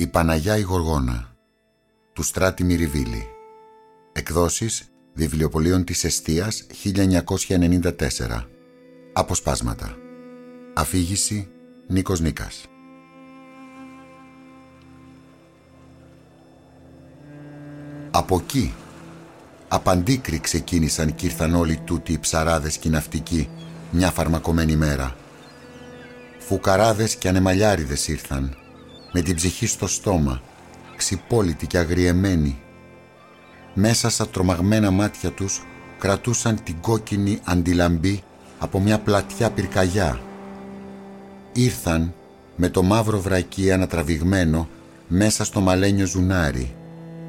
Η Παναγιά η Γοργόνα του Στράτη Μυριβίλη. Εκδόσεις Βιβλιοπολίων της Εστίας 1994 Αποσπάσματα. Αφήγηση Νίκος Νίκας. Από εκεί Απαντίκρι ξεκίνησαν κι ήρθαν όλοι τούτοι οι ψαράδες και οι ναυτικοί μια φαρμακομένη μέρα. Φουκαράδες και ανεμαλιάριδες ήρθαν με την ψυχή στο στόμα, ξυπόλυτοι και αγριεμένοι. Μέσα στα τρομαγμένα μάτια τους κρατούσαν την κόκκινη αντιλαμπή από μια πλατιά πυρκαγιά. Ήρθαν με το μαύρο βρακί ανατραβηγμένο μέσα στο μαλένιο ζουνάρι.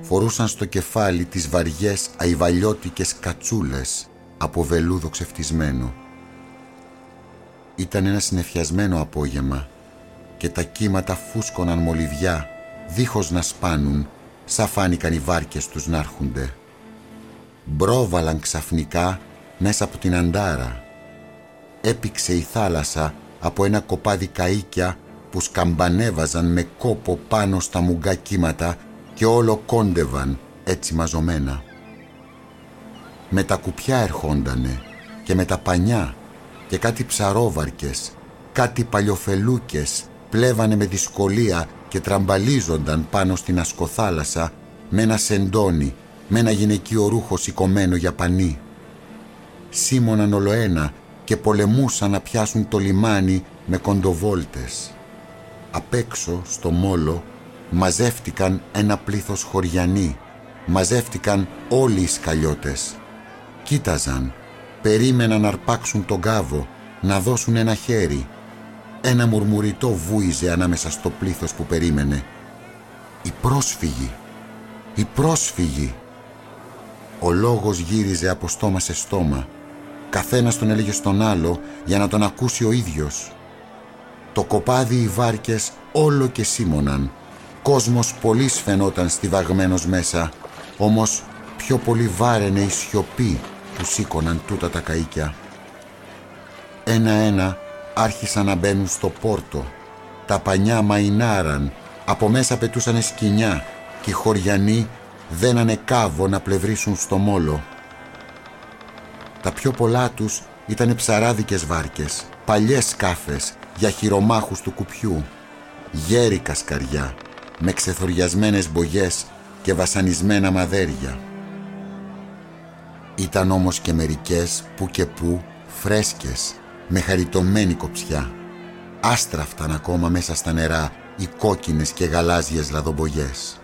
Φορούσαν στο κεφάλι τις βαριές αϊβαλιώτικες κατσούλες από βελούδο ξεφτισμένο. Ήταν ένα συνεφιασμένο απόγευμα και τα κύματα φούσκωναν μολυβιά δίχως να σπάνουν σαν φάνηκαν οι βάρκες τους να έρχονται. Μπρόβαλαν ξαφνικά μέσα από την αντάρα. Έπηξε η θάλασσα από ένα κοπάδι καΐκια που σκαμπανέβαζαν με κόπο πάνω στα μουγκά κύματα και όλο κόντευαν έτσι μαζωμένα. Με τα κουπιά ερχόντανε και με τα πανιά και κάτι ψαρόβαρκες, κάτι παλιοφελούκες πλέβανε με δυσκολία και τραμπαλίζονταν πάνω στην ασκοθάλασσα με ένα σεντόνι, με ένα γυναικείο ρούχο σηκωμένο για πανί. Σίμωναν ολοένα και πολεμούσαν να πιάσουν το λιμάνι με κοντοβόλτες. Απ' έξω, στο μόλο, μαζεύτηκαν ένα πλήθος χωριανοί. Μαζεύτηκαν όλοι οι σκαλιώτες. Κοίταζαν, περίμεναν να αρπάξουν τον κάβο, να δώσουν ένα χέρι, ένα μουρμουριτό βούιζε ανάμεσα στο πλήθος που περίμενε. «Οι πρόσφυγοι! Οι πρόσφυγοι!» Ο λόγος γύριζε από στόμα σε στόμα. Καθένας τον έλεγε στον άλλο για να τον ακούσει ο ίδιος. Το κοπάδι οι βάρκες όλο και σίμωναν. Κόσμος πολύς φαινόταν στιβαγμένος μέσα, όμως πιο πολύ βάραινε η σιωπή που σήκωναν τούτα τα καΐκια. Ένα-ένα άρχισαν να μπαίνουν στο πόρτο. Τα πανιά μαϊνάραν, από μέσα πετούσαν σκοινιά και οι χωριανοί δένανε κάβο να πλευρίσουν στο μόλο. Τα πιο πολλά τους ήταν ψαράδικες βάρκες, παλιές σκάφες για χειρομάχους του κουπιού, γέρι κασκαριά, με ξεθοριασμένες μπογιές και βασανισμένα μαδέρια. Ήταν όμως και μερικές που και που φρέσκες με χαριτωμένη κοψιά. Άστραφταν ακόμα μέσα στα νερά οι κόκκινες και γαλάζιες λαδομπογιές.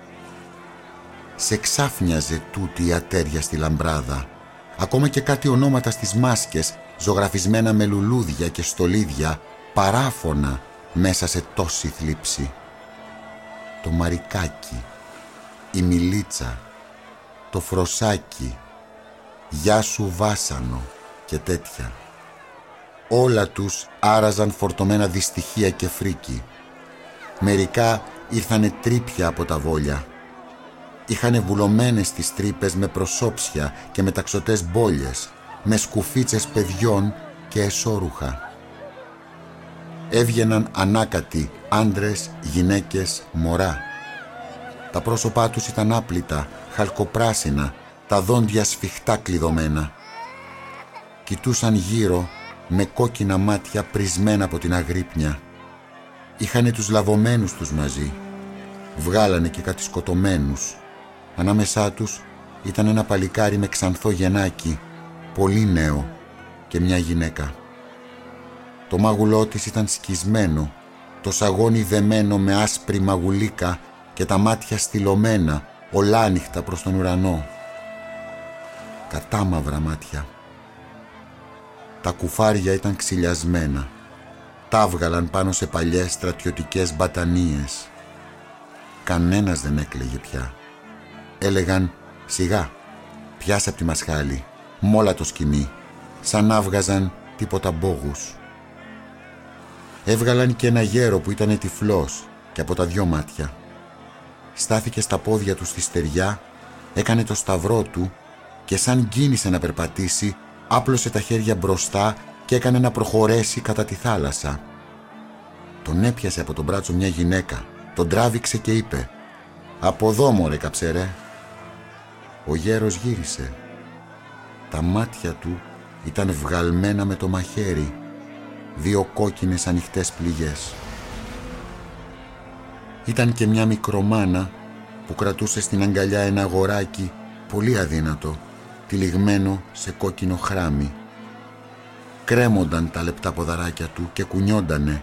Σε ξάφνιαζε τούτη η ατέρια στη λαμπράδα. Ακόμα και κάτι ονόματα στις μάσκες, ζωγραφισμένα με λουλούδια και στολίδια, παράφωνα μέσα σε τόση θλίψη. Το μαρικάκι, η μιλίτσα, το φροσάκι, γεια σου βάσανο και τέτοια. Όλα τους άραζαν φορτωμένα δυστυχία και φρίκη. Μερικά ήρθανε τρύπια από τα βόλια. Είχανε βουλωμένες τις τρύπες με προσώψια και με ταξωτές μπόλιες, με σκουφίτσες παιδιών και εσώρουχα. Έβγαιναν ανάκατοι άντρες, γυναίκες, μωρά. Τα πρόσωπά τους ήταν άπλυτα, χαλκοπράσινα, τα δόντια σφιχτά κλειδωμένα. Κοιτούσαν γύρω με κόκκινα μάτια πρισμένα από την αγρύπνια. Είχανε τους λαβωμένους τους μαζί. Βγάλανε και κάτι σκοτωμένους. Ανάμεσά τους ήταν ένα παλικάρι με ξανθό γενάκι, πολύ νέο και μια γυναίκα. Το μάγουλό της ήταν σκισμένο, το σαγόνι δεμένο με άσπρη μαγουλίκα και τα μάτια στυλωμένα, ολάνυχτα προς τον ουρανό. Κατάμαυρα μάτια τα κουφάρια ήταν ξυλιασμένα. Τα βγαλαν πάνω σε παλιές στρατιωτικές μπατανίες. Κανένας δεν έκλαιγε πια. Έλεγαν «Σιγά, πιάσε από τη μασχάλη, μόλα το σκηνή», σαν να βγαζαν τίποτα μπόγους. Έβγαλαν και ένα γέρο που ήταν τυφλός και από τα δυο μάτια. Στάθηκε στα πόδια του στη στεριά, έκανε το σταυρό του και σαν κίνησε να περπατήσει, άπλωσε τα χέρια μπροστά και έκανε να προχωρέσει κατά τη θάλασσα. Τον έπιασε από τον μπράτσο μια γυναίκα, τον τράβηξε και είπε «Από εδώ μωρέ καψερέ». Ο γέρος γύρισε. Τα μάτια του ήταν βγαλμένα με το μαχαίρι, δύο κόκκινες ανοιχτές πληγές. Ήταν και μια μικρομάνα που κρατούσε στην αγκαλιά ένα αγοράκι πολύ αδύνατο, τυλιγμένο σε κόκκινο χράμι. Κρέμονταν τα λεπτά ποδαράκια του και κουνιόντανε.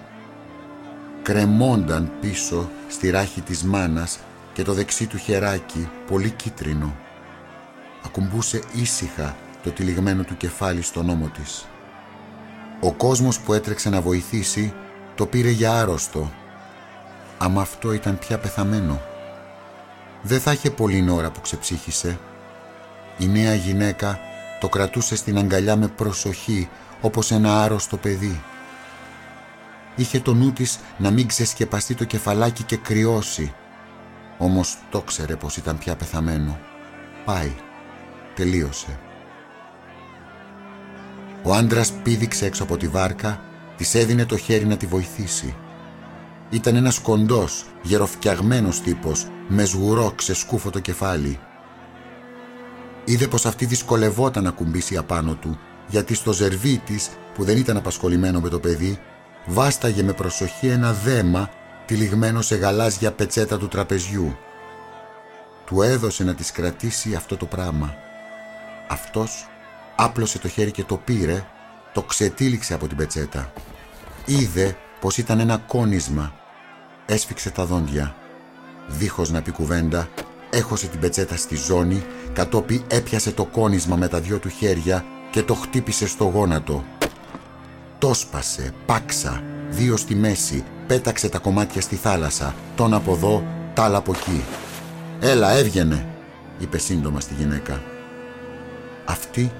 Κρεμόνταν πίσω στη ράχη της μάνας και το δεξί του χεράκι πολύ κίτρινο. Ακουμπούσε ήσυχα το τυλιγμένο του κεφάλι στον ώμο της. Ο κόσμος που έτρεξε να βοηθήσει το πήρε για άρρωστο. Αμα αυτό ήταν πια πεθαμένο. Δεν θα είχε πολλή ώρα που ξεψύχησε. Η νέα γυναίκα το κρατούσε στην αγκαλιά με προσοχή όπως ένα άρρωστο παιδί. Είχε το νου της να μην ξεσκεπαστεί το κεφαλάκι και κρυώσει. Όμως το ξέρε πως ήταν πια πεθαμένο. Πάει. Τελείωσε. Ο άντρας πήδηξε έξω από τη βάρκα, της έδινε το χέρι να τη βοηθήσει. Ήταν ένας κοντός, γεροφτιαγμένος τύπος, με σγουρό ξεσκούφο κεφάλι. Είδε πως αυτή δυσκολευόταν να κουμπίσει απάνω του, γιατί στο ζερβί της, που δεν ήταν απασχολημένο με το παιδί, βάσταγε με προσοχή ένα δέμα τυλιγμένο σε γαλάζια πετσέτα του τραπεζιού. Του έδωσε να της κρατήσει αυτό το πράγμα. Αυτός άπλωσε το χέρι και το πήρε, το ξετύλιξε από την πετσέτα. Είδε πως ήταν ένα κόνισμα. Έσφιξε τα δόντια. Δίχως να πει κουβέντα, έχωσε την πετσέτα στη ζώνη, κατόπι έπιασε το κόνισμα με τα δυο του χέρια και το χτύπησε στο γόνατο. Το σπάσε, πάξα, δύο στη μέση, πέταξε τα κομμάτια στη θάλασσα, τον από εδώ, τ' άλλα από εκεί. «Έλα, έβγαινε», είπε σύντομα στη γυναίκα. Αυτή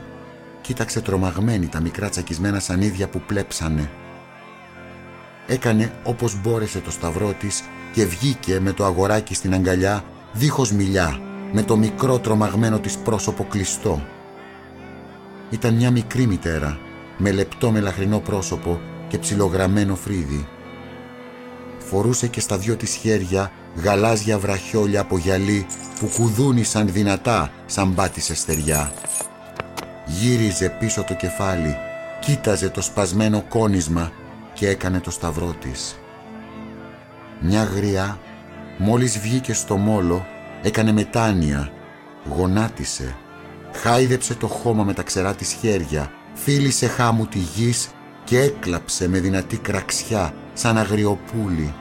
κοίταξε τρομαγμένη τα μικρά τσακισμένα σανίδια που πλέψανε. Έκανε όπως μπόρεσε το σταυρό της και βγήκε με το αγοράκι στην αγκαλιά δίχως μιλιά, με το μικρό τρομαγμένο της πρόσωπο κλειστό. Ήταν μια μικρή μητέρα, με λεπτό μελαχρινό πρόσωπο και ψιλογραμμένο φρύδι. Φορούσε και στα δυο της χέρια γαλάζια βραχιόλια από γυαλί που κουδούνισαν δυνατά σαν πάτησε στεριά. Γύριζε πίσω το κεφάλι, κοίταζε το σπασμένο κόνισμα και έκανε το σταυρό της. Μια γριά, μόλις βγήκε στο μόλο, έκανε μετάνοια, γονάτισε, χάιδεψε το χώμα με τα ξερά της χέρια, φίλησε χάμου τη γης και έκλαψε με δυνατή κραξιά σαν αγριοπούλη.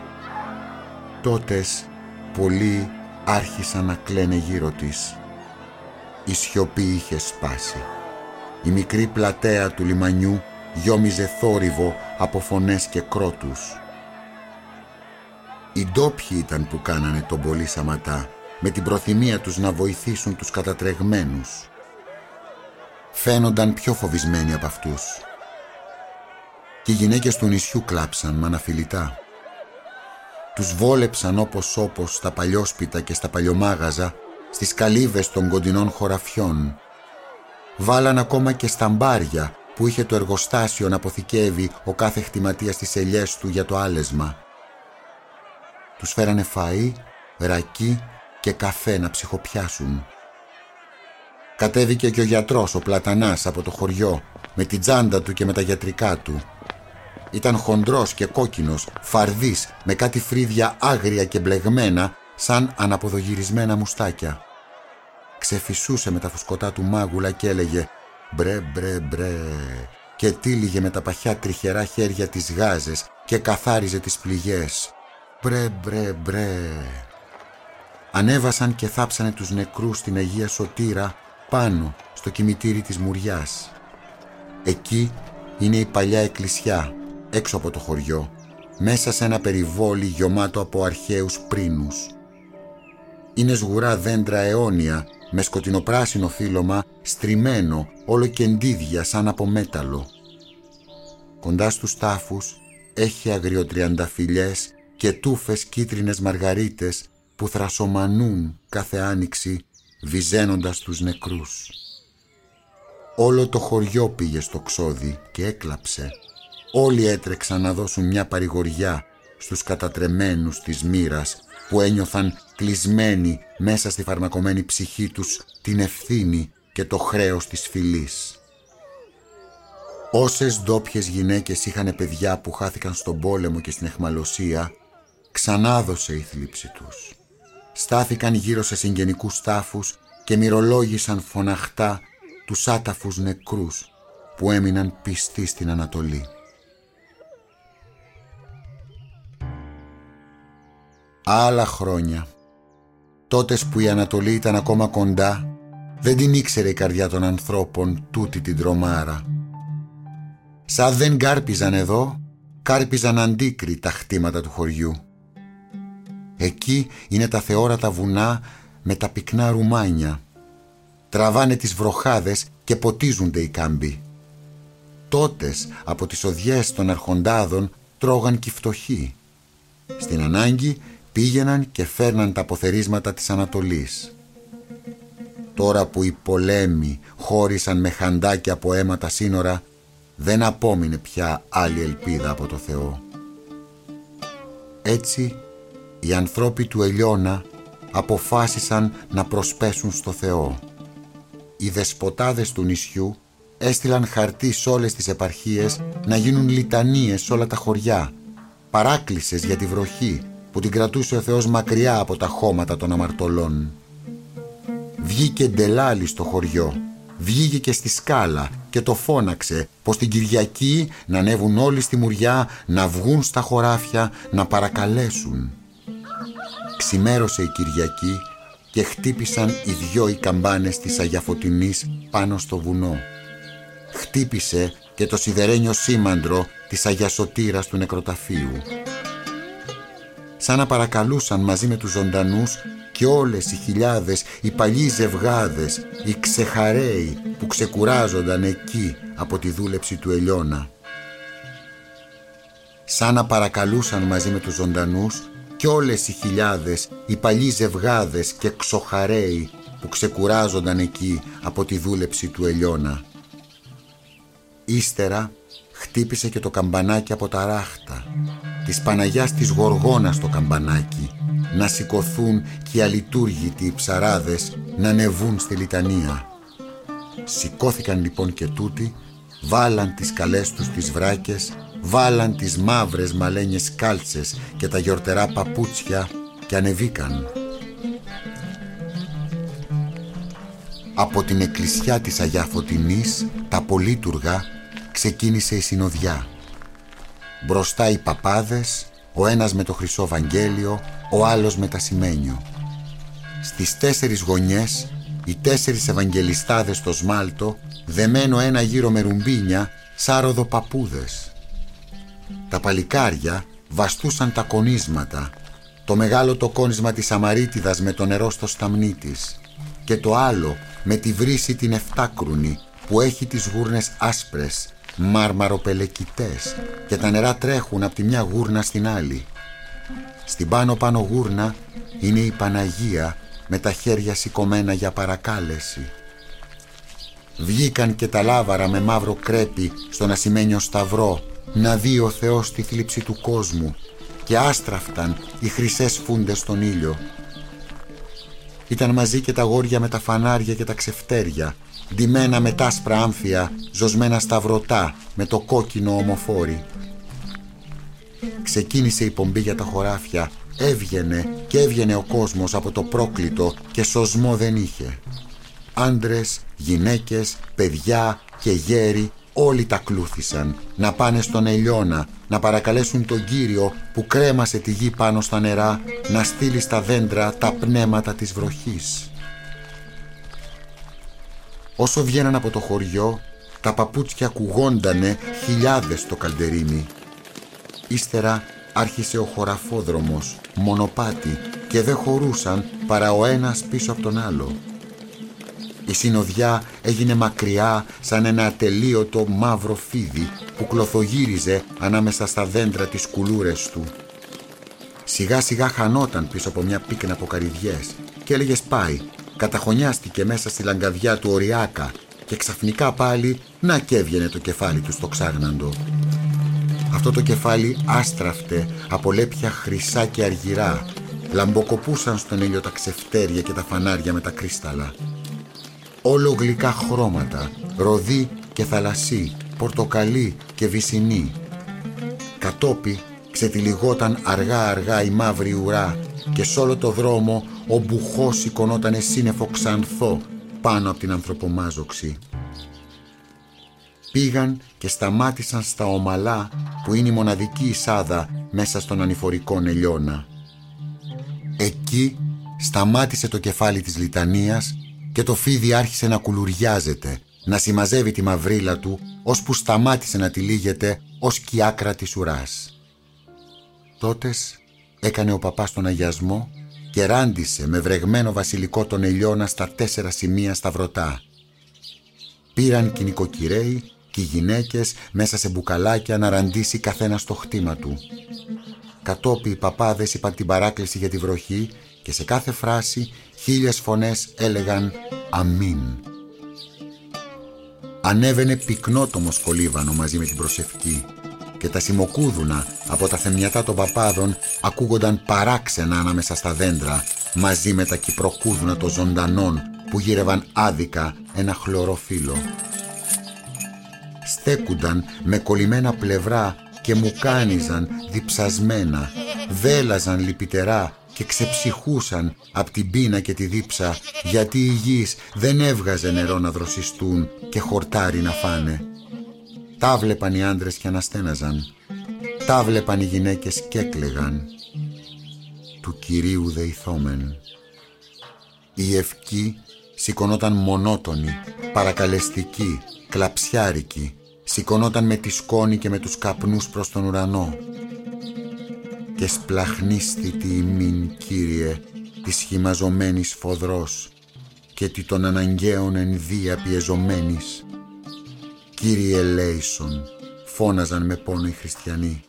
Τότες πολλοί άρχισαν να κλαίνε γύρω της. Η σιωπή είχε σπάσει. Η μικρή πλατεία του λιμανιού γιόμιζε θόρυβο από φωνές και κρότους. Οι ντόπιοι ήταν που κάνανε τον πολύ σαματά με την προθυμία τους να βοηθήσουν τους κατατρεγμένους. Φαίνονταν πιο φοβισμένοι από αυτούς. Και οι γυναίκες του νησιού κλάψαν με αναφιλητά. Τους βόλεψαν όπως όπως στα παλιόσπιτα και στα παλιομάγαζα στις καλύβες των κοντινών χωραφιών Βάλαν ακόμα και στα μπάρια που είχε το εργοστάσιο να αποθηκεύει ο κάθε χτιματίας στις ελιές του για το άλεσμα. Τους φέρανε φαΐ, ρακί και καφέ να ψυχοπιάσουν. Κατέβηκε και ο γιατρός, ο Πλατανάς, από το χωριό, με την τσάντα του και με τα γιατρικά του. Ήταν χοντρός και κόκκινος, φαρδής, με κάτι φρύδια άγρια και μπλεγμένα, σαν αναποδογυρισμένα μουστάκια ξεφυσούσε με τα φουσκωτά του μάγουλα και έλεγε «Μπρε μπρε μπρε» και τύλιγε με τα παχιά τριχερά χέρια τις γάζες και καθάριζε τις πληγές. «Μπρε μπρε μπρε». Ανέβασαν και θάψανε τους νεκρούς στην Αγία Σωτήρα πάνω στο κημητήρι της Μουριάς. Εκεί είναι η παλιά εκκλησιά, έξω από το χωριό, μέσα σε ένα περιβόλι γιωμάτο από αρχαίους πρίνους. Είναι σγουρά δέντρα αιώνια με σκοτεινοπράσινο φύλλωμα στριμμένο όλο και εντίδια σαν από μέταλλο. Κοντά στους τάφους έχει αγριοτριανταφυλιές και τούφες κίτρινες μαργαρίτες που θρασομανούν κάθε άνοιξη βυζένοντας τους νεκρούς. Όλο το χωριό πήγε στο ξόδι και έκλαψε. Όλοι έτρεξαν να δώσουν μια παρηγοριά στους κατατρεμένους της μοίρας που ένιωθαν κλεισμένοι μέσα στη φαρμακομένη ψυχή τους την ευθύνη και το χρέος της φυλής. Όσες ντόπιες γυναίκες είχαν παιδιά που χάθηκαν στον πόλεμο και στην εχμαλωσία, ξανάδωσε η θλίψη τους. Στάθηκαν γύρω σε συγγενικούς τάφους και μυρολόγησαν φωναχτά τους άταφους νεκρούς που έμειναν πιστοί στην Ανατολή. Άλλα χρόνια, τότες που η Ανατολή ήταν ακόμα κοντά, δεν την ήξερε η καρδιά των ανθρώπων τούτη την τρομάρα. Σαν δεν κάρπιζαν εδώ, κάρπιζαν αντίκρι τα χτήματα του χωριού. Εκεί είναι τα θεόρατα βουνά με τα πυκνά ρουμάνια. Τραβάνε τις βροχάδες και ποτίζονται οι κάμποι. Τότες από τις οδιές των αρχοντάδων τρώγαν κι φτωχοί. Στην ανάγκη πήγαιναν και φέρναν τα αποθερίσματα της Ανατολής. Τώρα που οι πολέμοι χώρισαν με χαντάκια από αίματα σύνορα, δεν απόμεινε πια άλλη ελπίδα από το Θεό. Έτσι, οι ανθρώποι του Ελιώνα αποφάσισαν να προσπέσουν στο Θεό. Οι δεσποτάδες του νησιού έστειλαν χαρτί σε όλες τις επαρχίες να γίνουν λιτανίες σε όλα τα χωριά, παράκλησες για τη βροχή που την κρατούσε ο Θεός μακριά από τα χώματα των αμαρτωλών. Βγήκε ντελάλι στο χωριό, βγήκε και στη σκάλα και το φώναξε πως την Κυριακή να ανέβουν όλοι στη μουριά, να βγουν στα χωράφια, να παρακαλέσουν. Ξημέρωσε η Κυριακή και χτύπησαν οι δυο οι καμπάνες της Αγιαφωτινής πάνω στο βουνό. Χτύπησε και το σιδερένιο σήμαντρο της Αγιασωτήρας του νεκροταφείου σαν να παρακαλούσαν μαζί με τους ζωντανούς και όλες οι χιλιάδες, οι παλιοί ζευγάδες, οι ξεχαρέοι που ξεκουράζονταν εκεί από τη δούλεψη του Ελιώνα. Σαν να παρακαλούσαν μαζί με τους ζωντανούς και όλες οι χιλιάδες, οι παλιοί ζευγάδες και ξοχαρέοι που ξεκουράζονταν εκεί από τη δούλεψη του Ελιώνα. Ύστερα χτύπησε και το καμπανάκι από τα ράχτα της Παναγιάς της Γοργόνας το καμπανάκι να σηκωθούν και οι αλειτούργητοι οι ψαράδες να ανεβούν στη λιτανία. Σηκώθηκαν λοιπόν και τούτοι, βάλαν τις καλές τους τις βράκες, βάλαν τις μαύρες μαλένιες κάλτσες και τα γιορτερά παπούτσια και ανεβήκαν. Από την εκκλησιά της Αγιά Φωτεινής, τα πολύτουργα, ξεκίνησε η συνοδιά. Μπροστά οι παπάδες, ο ένας με το χρυσό Βαγγέλιο, ο άλλος με τα σημαίνιο. Στις τέσσερις γωνιές, οι τέσσερις Ευαγγελιστάδες στο σμάλτο, δεμένο ένα γύρο με ρουμπίνια, σάροδο παπούδες. Τα παλικάρια βαστούσαν τα κονίσματα, το μεγάλο το κόνισμα της Αμαρίτιδας με το νερό στο σταμνί της και το άλλο με τη βρύση την εφτάκρουνη που έχει τις γούρνες άσπρες μάρμαροπελεκητές και τα νερά τρέχουν από τη μια γούρνα στην άλλη. Στην πάνω πάνω γούρνα είναι η Παναγία με τα χέρια σηκωμένα για παρακάλεση. Βγήκαν και τα λάβαρα με μαύρο κρέπι στον ασημένιο σταυρό να δει ο Θεός τη θλίψη του κόσμου και άστραφταν οι χρυσές φούντες στον ήλιο. Ήταν μαζί και τα γόρια με τα φανάρια και τα ξεφτέρια ντυμένα με τάσπρα άμφια, ζωσμένα σταυρωτά με το κόκκινο ομοφόρι. Ξεκίνησε η πομπή για τα χωράφια, έβγαινε και έβγαινε ο κόσμος από το πρόκλητο και σωσμό δεν είχε. Άντρες, γυναίκες, παιδιά και γέροι όλοι τα κλούθησαν να πάνε στον Ελιώνα, να παρακαλέσουν τον Κύριο που κρέμασε τη γη πάνω στα νερά να στείλει στα δέντρα τα πνεύματα της βροχής. Όσο βγαίναν από το χωριό, τα παπούτσια ακουγόντανε χιλιάδες στο καλντερίμι. Ύστερα άρχισε ο χωραφόδρομος, μονοπάτι και δεν χωρούσαν παρά ο ένας πίσω από τον άλλο. Η συνοδιά έγινε μακριά σαν ένα ατελείωτο μαύρο φίδι που κλωθογύριζε ανάμεσα στα δέντρα της κουλούρες του. Σιγά σιγά χανόταν πίσω από μια πίκνα από καρυδιές και έλεγε πάει καταχωνιάστηκε μέσα στη λαγκαδιά του Οριάκα και ξαφνικά πάλι να και έβγαινε το κεφάλι του στο ξάγναντο. Αυτό το κεφάλι άστραφτε από λέπια χρυσά και αργυρά. Λαμποκοπούσαν στον ήλιο τα ξεφτέρια και τα φανάρια με τα κρίσταλα. Όλο γλυκά χρώματα, ροδί και θαλασσί, πορτοκαλί και βυσινή. Κατόπι ξετυλιγόταν αργά αργά η μαύρη ουρά και σ' όλο το δρόμο ο μπουχός σηκωνότανε σύννεφο ξανθό πάνω από την ανθρωπομάζοξη. Πήγαν και σταμάτησαν στα ομαλά που είναι η μοναδική εισάδα μέσα στον ανηφορικό νελιώνα. Εκεί σταμάτησε το κεφάλι της λιτανίας και το φίδι άρχισε να κουλουριάζεται, να συμμαζεύει τη μαυρίλα του, ώσπου σταμάτησε να τυλίγεται ως κοιάκρα της ουράς. Τότες έκανε ο παπάς τον αγιασμό και ράντισε με βρεγμένο βασιλικό τον ελιώνα στα τέσσερα σημεία σταυρωτά. Πήραν και οι νοικοκυρέοι και οι γυναίκες μέσα σε μπουκαλάκια να ραντίσει καθένα στο χτήμα του. Κατόπι οι παπάδες είπαν την παράκληση για τη βροχή και σε κάθε φράση χίλιες φωνές έλεγαν «Αμήν». Ανέβαινε πυκνό το μοσκολίβανο μαζί με την προσευχή και τα σημοκούδουνα από τα θεμιατά των παπάδων ακούγονταν παράξενα ανάμεσα στα δέντρα μαζί με τα κυπροκούδουνα των ζωντανών που γύρευαν άδικα ένα χλωρό φύλλο. Στέκουνταν με κολλημένα πλευρά και μου κάνιζαν διψασμένα, βέλαζαν λυπητερά και ξεψυχούσαν από την πείνα και τη δίψα γιατί η γης δεν έβγαζε νερό να δροσιστούν και χορτάρι να φάνε. Τα βλέπαν οι άντρες και αναστέναζαν. Τα βλέπαν οι γυναίκες και έκλεγαν. Του Κυρίου δεηθόμεν. Η ευκή σηκωνόταν μονότονη, παρακαλεστική, κλαψιάρικη. Σηκωνόταν με τη σκόνη και με τους καπνούς προς τον ουρανό. Και σπλαχνίσθητη ημίν, Κύριε, της σχημαζομένης φοδρός και τη των αναγκαίων ενδία πιεζομένης «Κύριε Λέισον», φώναζαν με πόνο οι χριστιανοί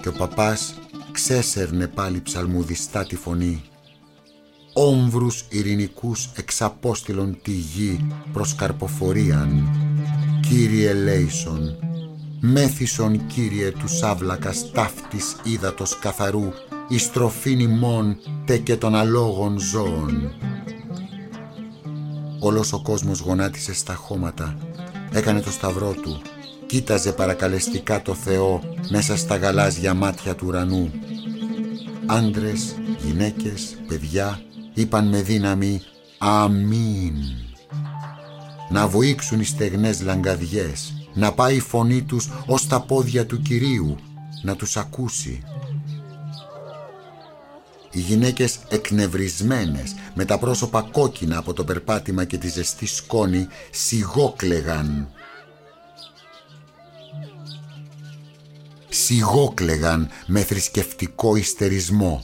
και ο παπάς ξέσερνε πάλι ψαλμουδιστά τη φωνή. «Όμβρους ειρηνικούς εξαπόστηλον τη γη προς καρποφορίαν, Κύριε Λέισον, μέθησον Κύριε του Σάβλακας ταύτης ύδατος καθαρού, η στροφήν ημών τε και των αλόγων ζώων». Όλος ο κόσμος γονάτισε στα χώματα έκανε το σταυρό του. Κοίταζε παρακαλεστικά το Θεό μέσα στα γαλάζια μάτια του ουρανού. Άντρες, γυναίκες, παιδιά είπαν με δύναμη «Αμήν». Να βοήξουν οι στεγνές λαγκαδιές, να πάει η φωνή τους ως τα πόδια του Κυρίου, να τους ακούσει. Οι γυναίκες εκνευρισμένες, με τα πρόσωπα κόκκινα από το περπάτημα και τη ζεστή σκόνη, σιγόκλεγαν. Σιγόκλεγαν με θρησκευτικό ιστερισμό.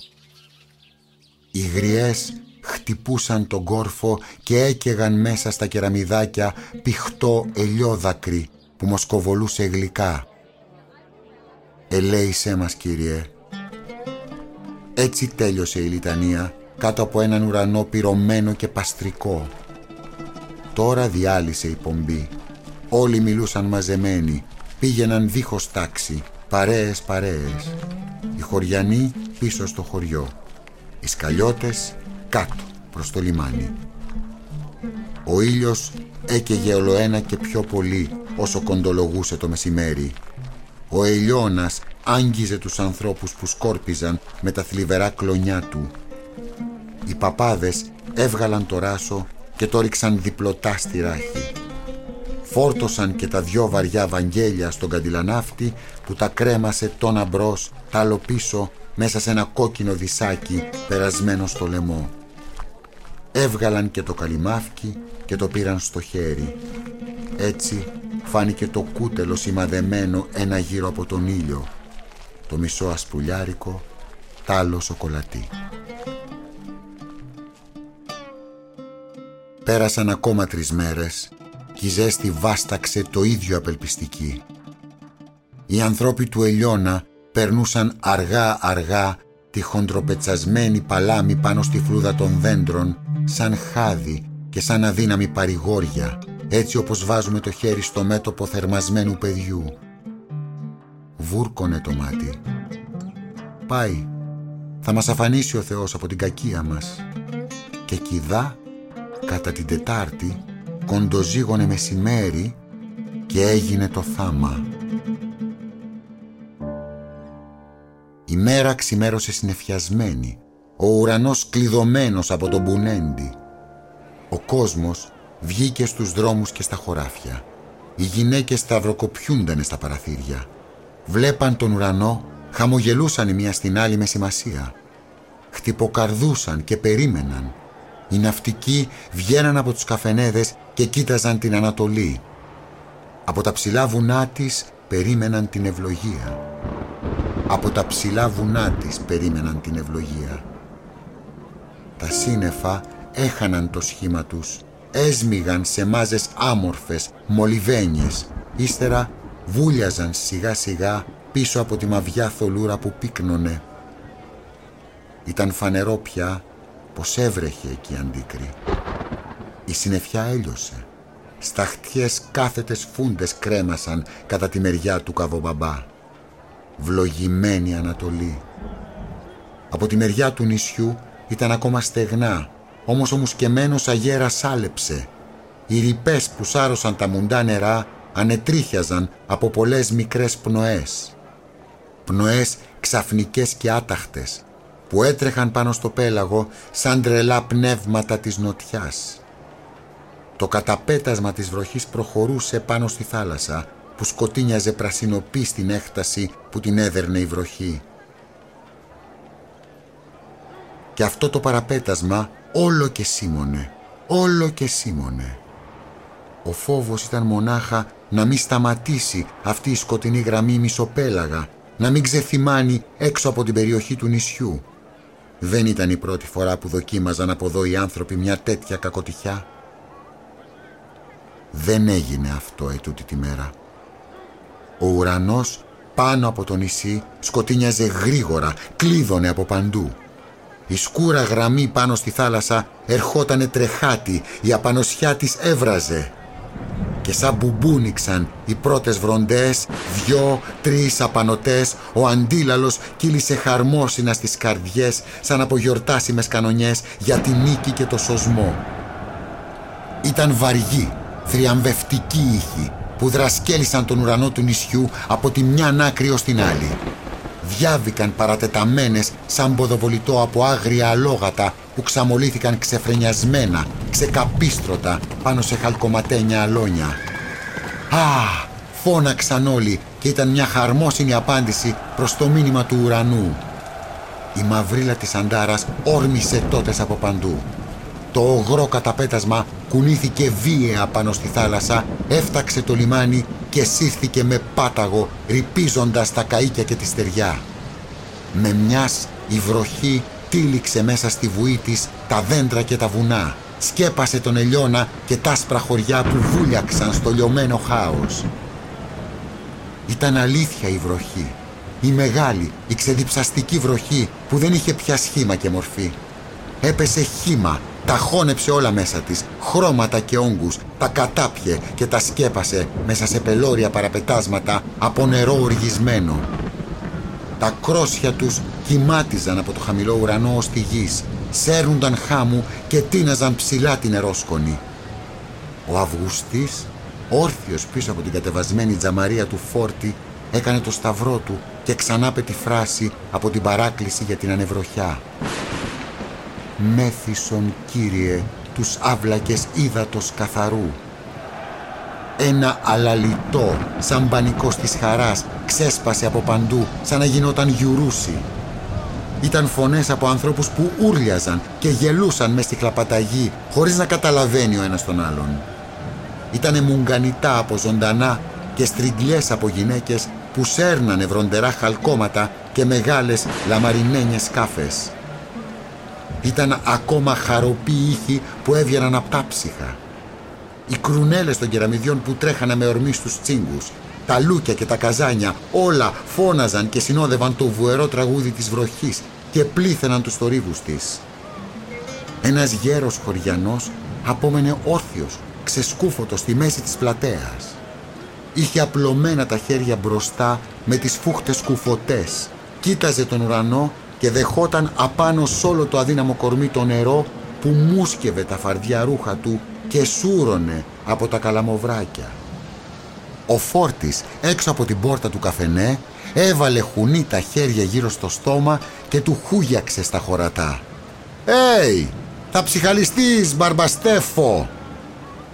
Οι γριές χτυπούσαν τον κόρφο και έκαιγαν μέσα στα κεραμιδάκια πηχτό ελιόδακρι που μοσκοβολούσε γλυκά. «Ελέησέ μας, Κύριε», έτσι τέλειωσε η λιτανία κάτω από έναν ουρανό πυρωμένο και παστρικό. Τώρα διάλυσε η πομπή. Όλοι μιλούσαν μαζεμένοι, πήγαιναν δίχως τάξη, παρέες παρέες. Οι χωριανοί πίσω στο χωριό, οι σκαλιώτες κάτω προς το λιμάνι. Ο ήλιος έκαιγε ολοένα και πιο πολύ όσο κοντολογούσε το μεσημέρι. Ο ελιώνας άγγιζε τους ανθρώπους που σκόρπιζαν με τα θλιβερά κλονιά του. Οι παπάδες έβγαλαν το ράσο και το ρίξαν διπλωτά στη ράχη. Φόρτωσαν και τα δυο βαριά βαγγέλια στον καντιλανάφτη που τα κρέμασε τόνα μπρος, άλλο πίσω μέσα σε ένα κόκκινο δισάκι περασμένο στο λαιμό. Έβγαλαν και το καλυμάφκι και το πήραν στο χέρι. Έτσι φάνηκε το κούτελο σημαδεμένο ένα γύρω από τον ήλιο το μισό ασπουλιάρικο, τ' άλλο σοκολατί. Πέρασαν ακόμα τρεις μέρες και η ζέστη βάσταξε το ίδιο απελπιστική. Οι ανθρώποι του Ελιώνα περνούσαν αργά αργά τη χοντροπετσασμένη παλάμη πάνω στη φλούδα των δέντρων σαν χάδι και σαν αδύναμη παρηγόρια έτσι όπως βάζουμε το χέρι στο μέτωπο θερμασμένου παιδιού βούρκωνε το μάτι. Πάει, θα μας αφανίσει ο Θεός από την κακία μας. Και κιδά, κατά την Τετάρτη, κοντοζήγωνε μεσημέρι και έγινε το θάμα. Η μέρα ξημέρωσε συνεφιασμένη, ο ουρανός κλειδωμένος από τον μπουνέντι. Ο κόσμος βγήκε στους δρόμους και στα χωράφια. Οι γυναίκες σταυροκοπιούντανε στα παραθύρια. Βλέπαν τον ουρανό, χαμογελούσαν η μία στην άλλη με σημασία. Χτυποκαρδούσαν και περίμεναν. Οι ναυτικοί βγαίναν από τους καφενέδες και κοίταζαν την Ανατολή. Από τα ψηλά βουνά της περίμεναν την ευλογία. Από τα ψηλά βουνά της περίμεναν την ευλογία. Τα σύννεφα έχαναν το σχήμα τους έσμιγαν σε μάζες άμορφες, μολυβένιες. Ύστερα βούλιαζαν σιγά σιγά πίσω από τη μαβιά θολούρα που πύκνωνε. Ήταν φανερό πια πως έβρεχε εκεί αντίκρι. Η συννεφιά έλειωσε. Σταχτιές κάθετες φούντες κρέμασαν κατά τη μεριά του καβομπαμπά. Βλογημένη Ανατολή. Από τη μεριά του νησιού ήταν ακόμα στεγνά όμως ο μουσκεμένος αγέρας άλεψε. Οι ρηπές που σάρωσαν τα μουντά νερά ανετρίχιαζαν από πολλές μικρές πνοές. Πνοές ξαφνικές και άταχτες που έτρεχαν πάνω στο πέλαγο σαν τρελά πνεύματα της νοτιάς. Το καταπέτασμα της βροχής προχωρούσε πάνω στη θάλασσα που σκοτίνιαζε πρασινοπή στην έκταση που την έδερνε η βροχή. Και αυτό το παραπέτασμα όλο και σήμωνε, όλο και σήμωνε. Ο φόβος ήταν μονάχα να μην σταματήσει αυτή η σκοτεινή γραμμή μισοπέλαγα, να μην ξεθυμάνει έξω από την περιοχή του νησιού. Δεν ήταν η πρώτη φορά που δοκίμαζαν από εδώ οι άνθρωποι μια τέτοια κακοτυχιά. Δεν έγινε αυτό ετούτη τη μέρα. Ο ουρανός πάνω από το νησί σκοτίνιαζε γρήγορα, κλείδωνε από παντού. Η σκούρα γραμμή πάνω στη θάλασσα ερχότανε τρεχάτη, η απανοσιά της έβραζε. Και σαν μπουμπούνιξαν οι πρώτες βροντές, δυο, τρεις απανοτές, ο αντίλαλος κύλησε χαρμόσυνα στις καρδιές σαν από γιορτάσιμες κανονιές για τη νίκη και το σωσμό. Ήταν βαργή, θριαμβευτική ήχη που δρασκέλισαν τον ουρανό του νησιού από τη μια άκρη ως την άλλη διάβηκαν παρατεταμένες σαν ποδοβολητό από άγρια αλόγατα που ξαμολύθηκαν ξεφρενιασμένα, ξεκαπίστρωτα πάνω σε χαλκοματένια αλόνια. «Α!» φώναξαν όλοι και ήταν μια χαρμόσυνη απάντηση προς το μήνυμα του ουρανού. Η μαυρίλα της Αντάρας όρμησε τότε από παντού. Το ογρό καταπέτασμα κουνήθηκε βίαια πάνω στη θάλασσα, έφταξε το λιμάνι και σύρθηκε με πάταγο ρυπίζοντας τα καΐκια και τη στεριά. Με μιας η βροχή τύλιξε μέσα στη βουή της τα δέντρα και τα βουνά. Σκέπασε τον ελιώνα και τα άσπρα χωριά που βούλιαξαν στο λιωμένο χάος. Ήταν αλήθεια η βροχή. Η μεγάλη, η ξεδιψαστική βροχή που δεν είχε πια σχήμα και μορφή. Έπεσε χήμα τα χώνεψε όλα μέσα της, χρώματα και όγκους, τα κατάπιε και τα σκέπασε μέσα σε πελώρια παραπετάσματα από νερό οργισμένο. Τα κρόσια τους κοιμάτιζαν από το χαμηλό ουρανό ως τη γης, σέρνονταν χάμου και τίναζαν ψηλά την νερόσκονη. Ο Αυγουστής, όρθιος πίσω από την κατεβασμένη τζαμαρία του φόρτη, έκανε το σταυρό του και ξανά τη φράση από την παράκληση για την ανεβροχιά μέθησον Κύριε τους άβλακες ύδατος καθαρού. Ένα αλαλιτό, σαν πανικός της χαράς, ξέσπασε από παντού, σαν να γινόταν γιουρούσι. Ήταν φωνές από ανθρώπους που ούρλιαζαν και γελούσαν μες στη χλαπαταγή, χωρίς να καταλαβαίνει ο ένας τον άλλον. Ήτανε μουγκανιτά από ζωντανά και στριγκλιές από γυναίκες που σέρνανε βροντερά χαλκόματα και μεγάλες λαμαρινένιες σκάφες. Ήταν ακόμα χαροποί ήχοι που έβγαιναν από τα ψυχα. Οι κρουνέλες των κεραμιδιών που τρέχανε με ορμή στους τσίγκους, τα λούκια και τα καζάνια όλα φώναζαν και συνόδευαν το βουερό τραγούδι της βροχής και πλήθαιναν τους θορύβους της. Ένας γέρος χωριανός απόμενε όρθιος, ξεσκούφωτος στη μέση της πλατέας. Είχε απλωμένα τα χέρια μπροστά με τις φούχτες κουφωτές. Κοίταζε τον ουρανό και δεχόταν απάνω σ' όλο το αδύναμο κορμί το νερό που μουσκευε τα φαρδιά ρούχα του και σούρωνε από τα καλαμοβράκια. Ο Φόρτης έξω από την πόρτα του καφενέ έβαλε χουνί τα χέρια γύρω στο στόμα και του χούγιαξε στα χωρατά. «Έι, θα ψυχαλιστείς μπαρμπαστέφο!»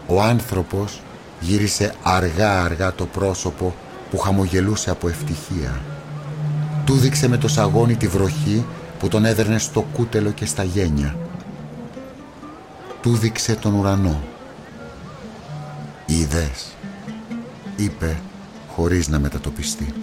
Ο άνθρωπος γύρισε αργά αργά το πρόσωπο που χαμογελούσε από ευτυχία. Του δείξε με το σαγόνι τη βροχή που τον έδερνε στο κούτελο και στα γένια. Του δείξε τον ουρανό. «Είδες», είπε χωρίς να μετατοπιστεί.